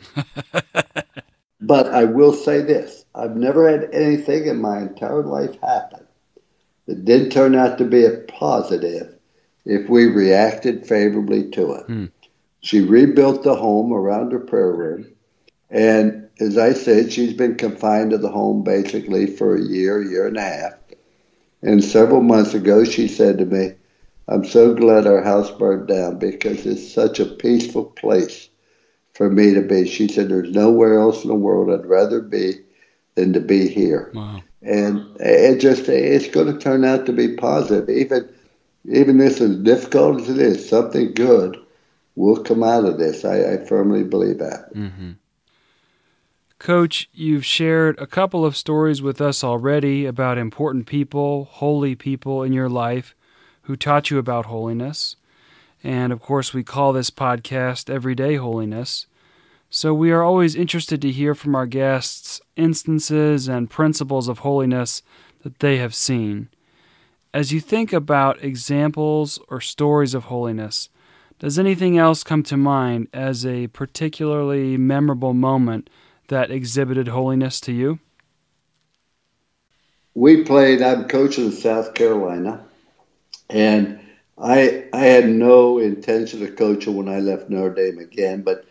but I will say this I've never had anything in my entire life happen that did turn out to be a positive if we reacted favorably to it. Hmm. She rebuilt the home around her prayer room. And as I said, she's been confined to the home basically for a year, year and a half. And several months ago, she said to me, I'm so glad our house burned down because it's such a peaceful place for me to be. She said, There's nowhere else in the world I'd rather be than to be here. Wow. And it just it's going to turn out to be positive. Even even this as difficult as it is, something good will come out of this. I, I firmly believe that. Mm-hmm. Coach, you've shared a couple of stories with us already about important people, holy people in your life who taught you about holiness. And of course, we call this podcast Everyday Holiness. So we are always interested to hear from our guests instances and principles of holiness that they have seen. As you think about examples or stories of holiness, does anything else come to mind as a particularly memorable moment that exhibited holiness to you? We played, I'm coaching South Carolina, and I I had no intention of coaching when I left Notre Dame again, but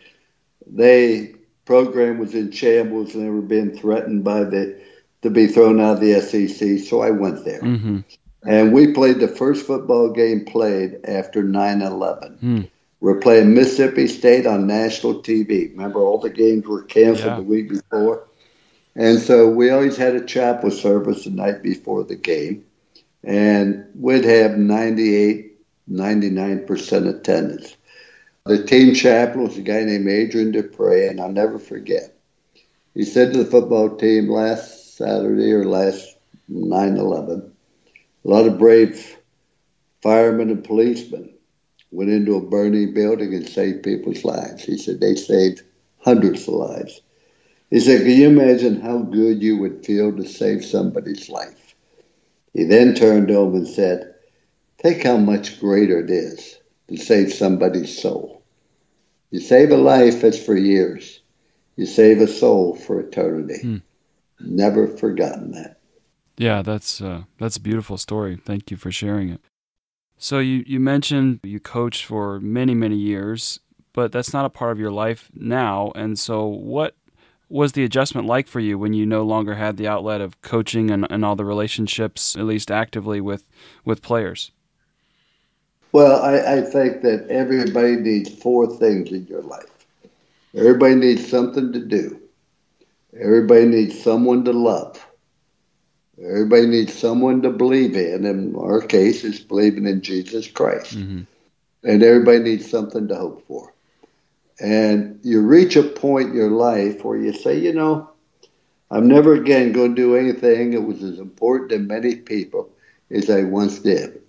they program was in shambles and they were being threatened by the to be thrown out of the SEC, so I went there. Mm-hmm. And we played the first football game played after 9/11. Mm. We're playing Mississippi State on national TV. Remember, all the games were canceled yeah. the week before. And so we always had a chapel service the night before the game and we'd have 98, 99% attendance. The team chaplain was a guy named Adrian Dupre, and I'll never forget. He said to the football team last Saturday or last 9 11, a lot of brave firemen and policemen went into a burning building and saved people's lives. He said they saved hundreds of lives. He said, Can you imagine how good you would feel to save somebody's life? He then turned over and said, Think how much greater it is to save somebody's soul. You save a life, that's for years. You save a soul for eternity. Hmm. Never forgotten that. Yeah, that's uh, that's a beautiful story. Thank you for sharing it. So you, you mentioned you coached for many, many years, but that's not a part of your life now. And so what was the adjustment like for you when you no longer had the outlet of coaching and, and all the relationships, at least actively, with, with players? Well, I, I think that everybody needs four things in your life. Everybody needs something to do. Everybody needs someone to love. Everybody needs someone to believe in. In our case, it's believing in Jesus Christ. Mm-hmm. And everybody needs something to hope for. And you reach a point in your life where you say, you know, I'm never again going to do anything that was as important to many people as I once did.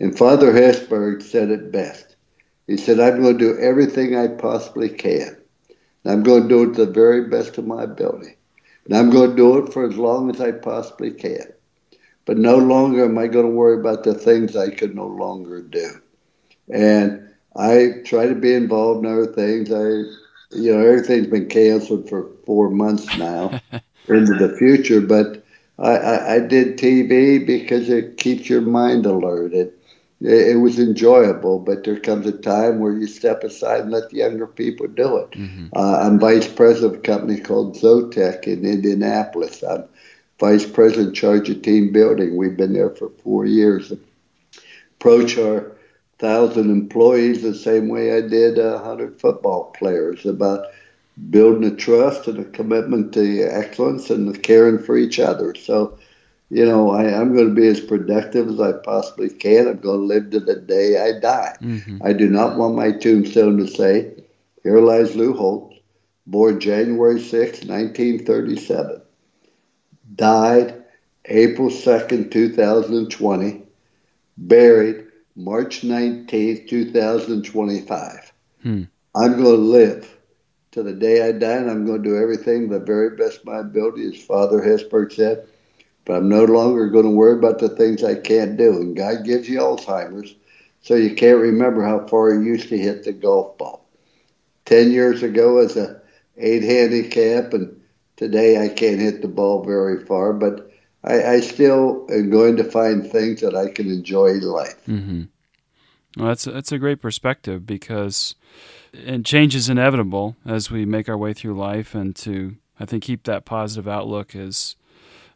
And Father Hesburgh said it best. He said, I'm going to do everything I possibly can. And I'm going to do it to the very best of my ability. And I'm going to do it for as long as I possibly can. But no longer am I going to worry about the things I could no longer do. And I try to be involved in other things. I, you know, everything's been canceled for four months now into the future, but I, I, I, did TV because it keeps your mind alert. It it, it, was enjoyable. But there comes a time where you step aside and let the younger people do it. Mm-hmm. Uh, I'm vice president of a company called Zotec in Indianapolis. I'm vice president in charge of team building. We've been there for four years. Approach our thousand employees the same way I did a hundred football players about building a trust and a commitment to excellence and caring for each other. So you know, I, am going to be as productive as I possibly can. I'm going to live to the day I die. Mm-hmm. I do not want my tombstone to say, here lies Lou Holtz, born January 6, 1937, died April 2nd, 2020, buried March 19th, 2025. Hmm. I'm going to live to the day I die, and I'm going to do everything the very best of my ability, as Father Hesburgh said but I'm no longer going to worry about the things I can't do. And God gives you Alzheimer's, so you can't remember how far you used to hit the golf ball. Ten years ago, as a eight handicap, and today I can't hit the ball very far, but I, I still am going to find things that I can enjoy in life. Mm-hmm. Well, that's that's a great perspective because and change is inevitable as we make our way through life, and to I think keep that positive outlook is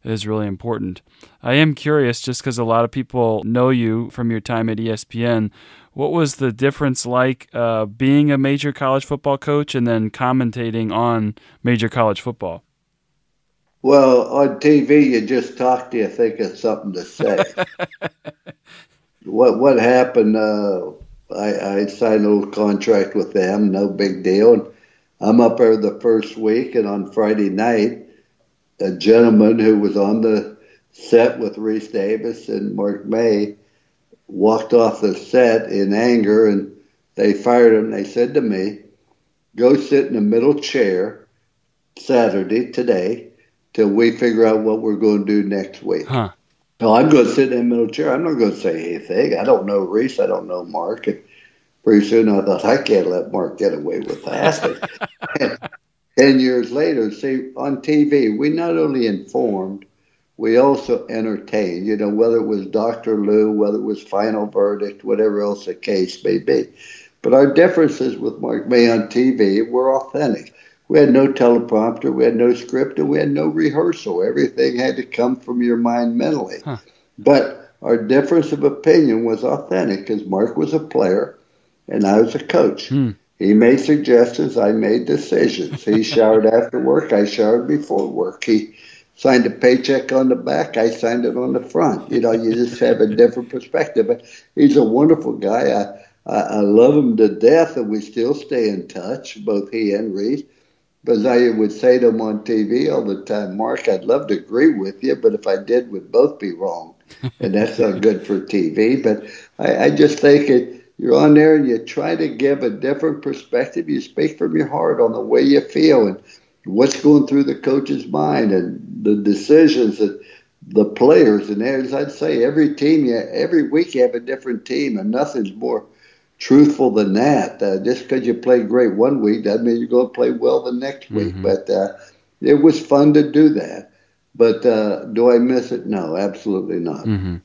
is really important. I am curious, just because a lot of people know you from your time at ESPN, what was the difference like uh, being a major college football coach and then commentating on major college football? Well, on TV, you just talk to you think of something to say. what what happened? Uh, I, I signed a little contract with them, no big deal. And I'm up there the first week, and on Friday night, a gentleman who was on the set with Rece Davis and Mark May walked off the set in anger and they fired him. They said to me, go sit in the middle chair Saturday, today, till we figure out what we're going to do next week. Huh. No, I'm going to sit in the middle chair. I'm not going to say anything. I don't know Rece. I don't know Mark. And pretty soon I thought, I can't let Mark get away with that. 10 years later, see, on TV, we not only informed, we also entertained, you know, whether it was Dr. Lou, whether it was Final Verdict, whatever else the case may be. But our differences with Mark May on TV were authentic. We had no teleprompter, we had no script, and we had no rehearsal. Everything had to come from your mind mentally. Huh. But our difference of opinion was authentic because Mark was a player and I was a coach. Hmm. He made suggestions. I made decisions. He showered after work. I showered before work. He signed a paycheck on the back. I signed it on the front. You know, you just have a different perspective. But he's a wonderful guy. I, I, I love him to death, and we still stay in touch, both he and Rece. But I would say to him on TV all the time, Mark, I'd love to agree with you, but if I did, we'd both be wrong. And that's not good for TV. But I, I just think it you're on there and you try to give a different perspective. You speak from your heart on the way you feel and what's going through the coach's mind and the decisions that the players. And as I'd say, every team, you, every week you have a different team, and nothing's more truthful than that. Uh, just because you play great one week doesn't mean you're going to play well the next week. Mm-hmm. But uh, it was fun to do that. But uh, do I miss it? No, absolutely not. Mm-hmm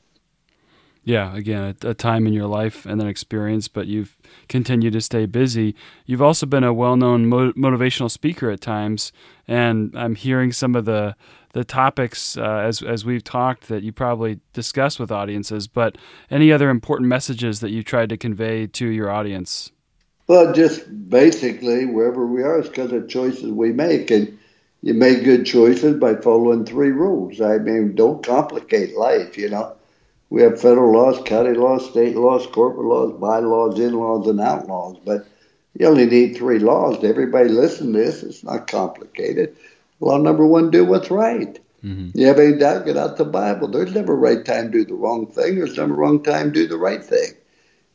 yeah, again, a, a, time in your life and an experience, but you've continued to stay busy. You've also been a well-known mo- motivational speaker at times, and I'm hearing some of the the topics uh, as as we've talked that you probably discuss with audiences. But any other important messages that you tried to convey to your audience? Well, just basically wherever we are, it's because of choices we make, and you make good choices by following three rules. I mean, don't complicate life, you know we have federal laws, county laws, state laws, corporate laws, bylaws, in-laws, and outlaws. But you only need three laws. Everybody listen to this. It's not complicated. Law number one, do what's right. Mm-hmm. You have any doubt, get out the Bible. There's never a right time to do the wrong thing. There's never a wrong time to do the right thing.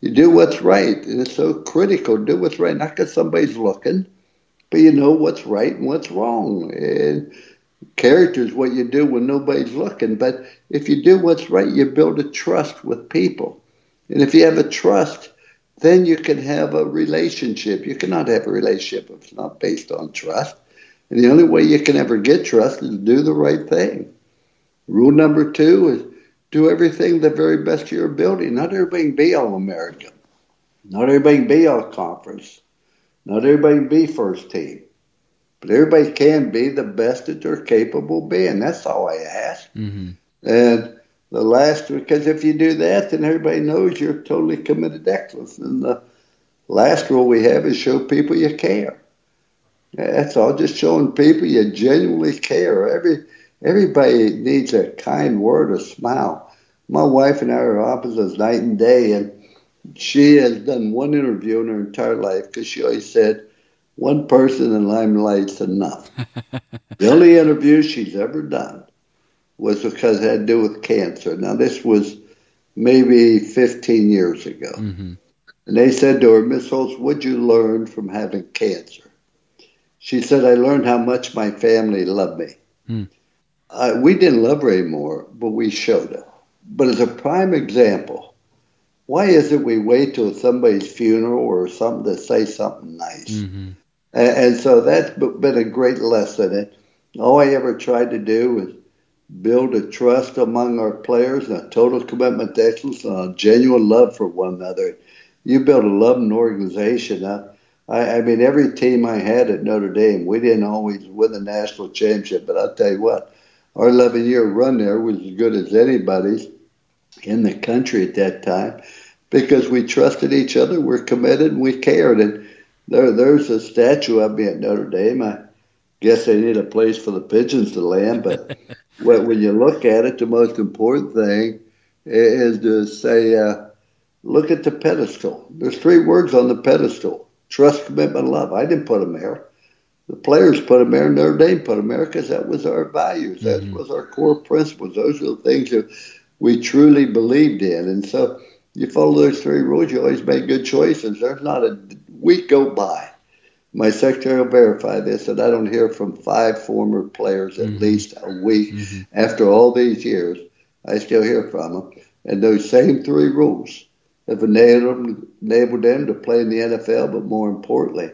You do what's right, and it's so critical. Do what's right, not because somebody's looking, but you know what's right and what's wrong. And character is what you do when nobody's looking. But if you do what's right, you build a trust with people. And if you have a trust, then you can have a relationship. You cannot have a relationship if it's not based on trust. And the only way you can ever get trust is to do the right thing. Rule number two is do everything the very best of your ability. Not everybody can be all American. Not everybody can be all conference. Not everybody can be first team. But everybody can be the best that they're capable of being. That's all I ask. Mm-hmm. And the last, because if you do that, then everybody knows you're totally committed to excellence. And the last rule we have is show people you care. That's all. Just showing people you genuinely care. Every everybody needs a kind word, a smile. My wife and I are opposites night and day, and she has done one interview in her entire life because she always said, one person in limelight's enough. the only interview she's ever done was because it had to do with cancer. Now, this was maybe 15 years ago. Mm-hmm. And they said to her, Miss Holtz, what'd you learn from having cancer? She said, I learned how much my family loved me. Mm. Uh, we didn't love her anymore, but we showed it. But as a prime example, why is it we wait till somebody's funeral or something to say something nice? Mm-hmm. And, and, so that's been a great lesson. And all I ever tried to do was build a trust among our players and a total commitment to excellence and a genuine love for one another. You build a loving organization. I, I, I mean, every team I had at Notre Dame, we didn't always win the national championship, but I'll tell you what, our 11 year run there was as good as anybody's in the country at that time because we trusted each other, we're committed, and we cared. And there, there's a statue of me at Notre Dame. I guess they need a place for the pigeons to land, but when you look at it, the most important thing is to say, uh, look at the pedestal. There's three words on the pedestal trust, commitment, love. I didn't put them there. The players put them there, Notre Dame put them there because that was our values. Mm-hmm. That was our core principles. Those are the things that we truly believed in. And so you follow those three rules, you always make good choices. There's not a week go by. My secretary will verify this that I don't hear from five former players at mm-hmm. least a week mm-hmm. after all these years. I still hear from them. And those same three rules have enabled them, enabled them to play in the NFL, but more importantly,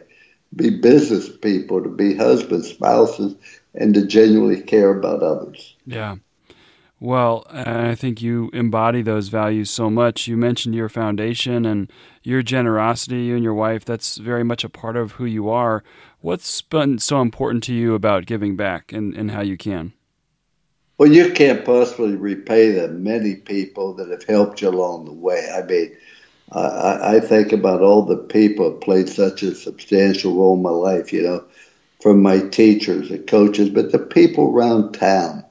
be business people, to be husbands, spouses, and to genuinely care about others. Yeah. Well, I think you embody those values so much. You mentioned your foundation and your generosity, you and your wife, that's very much a part of who you are. What's been so important to you about giving back and, and how you can? Well, you can't possibly repay the many people that have helped you along the way. I mean, I, I think about all the people that played such a substantial role in my life, you know, from my teachers and coaches, but the people around town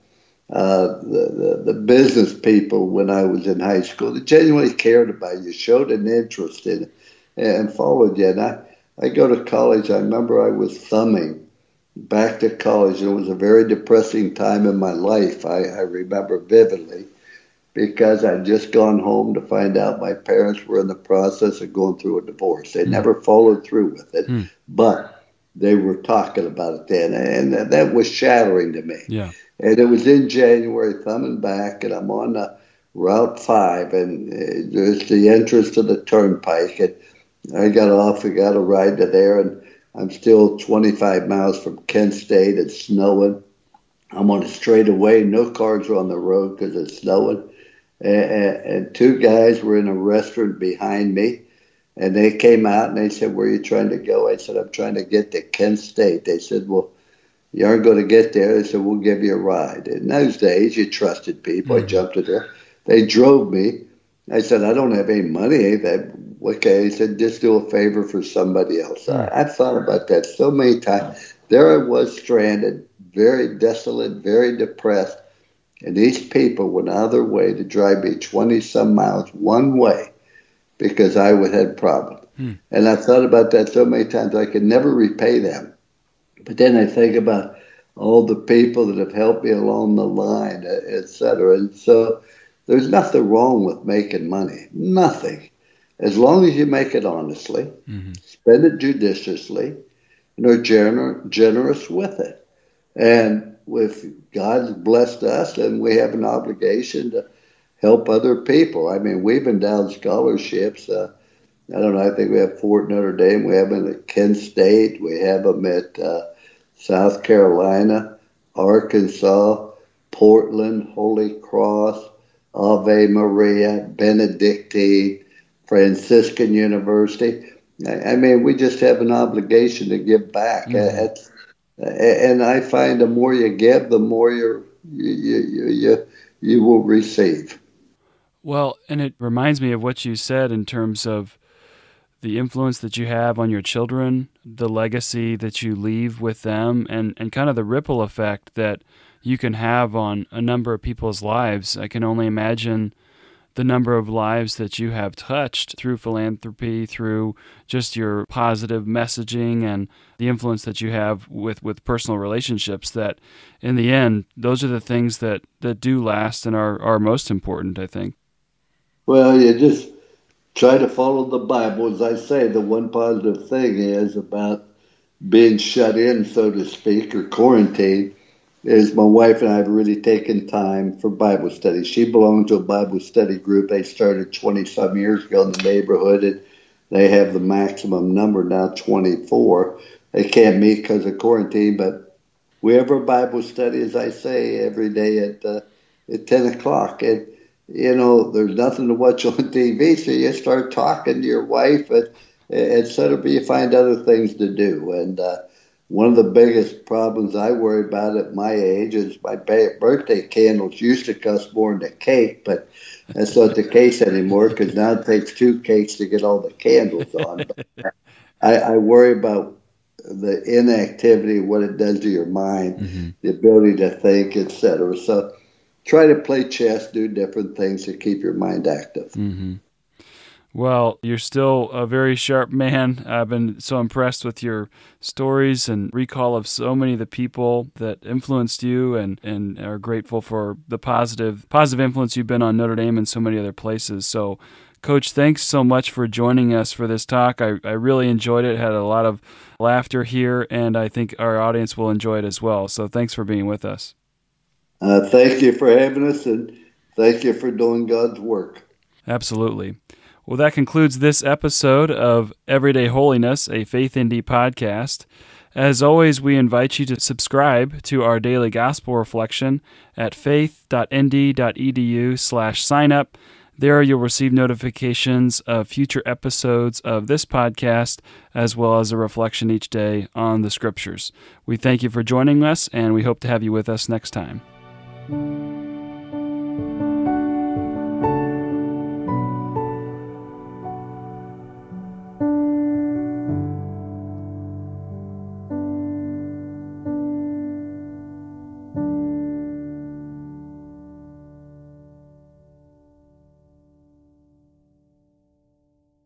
uh, the, the, the business people when I was in high school that genuinely cared about you, showed an interest in it, and followed you. And I, I go to college. I remember I was thumbing back to college. It was a very depressing time in my life. I, I remember vividly because I'd just gone home to find out my parents were in the process of going through a divorce. They mm. never followed through with it, mm. but they were talking about it then, and that was shattering to me. Yeah. And it was in January, thumbing back, and I'm on the Route 5, and uh, there's the entrance to the turnpike. And I got off, I got a ride to there, and I'm still 25 miles from Kent State. It's snowing. I'm on a straightaway. No cars are on the road because it's snowing. And, and two guys were in a restaurant behind me. And they came out and they said, Where are you trying to go? I said, I'm trying to get to Kent State. They said, Well, you aren't going to get there. They said, we'll give you a ride. In those days, you trusted people. Mm-hmm. I jumped in there. They drove me. I said, I don't have any money. They, okay. He said, just do a favor for somebody else. I, I thought about that so many times. There I was stranded, very desolate, very depressed. And these people went out of their way to drive me 20 some miles one way because I would have problems. Hmm. And I thought about that so many times I could never repay them. But then I think about all the people that have helped me along the line, etc. And so there's nothing wrong with making money. Nothing. As long as you make it honestly, mm-hmm. spend it judiciously, and are gener- generous with it. And if God's blessed us, then we have an obligation to help other people. I mean, we've endowed scholarships. Uh, I don't know. I think we have Fort Notre Dame. We have them at Kent State. We have them at uh, South Carolina, Arkansas, Portland, Holy Cross, Ave Maria, Benedictine, Franciscan University. I mean, we just have an obligation to give back. Mm-hmm. and I find the more you give, the more you you, you, you will receive. Well, and it reminds me of what you said in terms of the influence that you have on your children, the legacy that you leave with them, and, and kind of the ripple effect that you can have on a number of people's lives. I can only imagine the number of lives that you have touched through philanthropy, through just your positive messaging and the influence that you have with, with personal relationships that in the end, those are the things that, that do last and are, are most important, I think. Well, you just try to follow the Bible. As I say, the one positive thing is about being shut in, so to speak, or quarantined is my wife and I have really taken time for Bible study. She belonged to a Bible study group they started 20 some years ago in the neighborhood, and they have the maximum number now, 24. They can't meet because of quarantine, but we have our Bible study, as I say, every day at uh, at 10 o'clock. And, you know, there's nothing to watch on TV, so you start talking to your wife, and, and suddenly you find other things to do. And, uh, one of the biggest problems I worry about at my age is my birthday candles used to cost more than a cake, but that's not the case anymore because now it takes two cakes to get all the candles on. I, I, worry about the inactivity, what it does to your mind, mm-hmm. the ability to think, etc. So try to play chess, do different things to keep your mind active. Mm-hmm. Well, you're still a very sharp man. I've been so impressed with your stories and recall of so many of the people that influenced you and, and are grateful for the positive positive influence you've been on Notre Dame and so many other places. So Coach, thanks so much for joining us for this talk. I, I really enjoyed it, had a lot of laughter here, and I think our audience will enjoy it as well. So thanks for being with us. Uh, thank you for having us, and thank you for doing God's work. Absolutely. Well, that concludes this episode of Everyday Holiness, a FaithND podcast. As always, we invite you to subscribe to our daily gospel reflection at faith.nd.edu slash sign up. There you'll receive notifications of future episodes of this podcast, as well as a reflection each day on the scriptures. We thank you for joining us, and we hope to have you with us next time. Música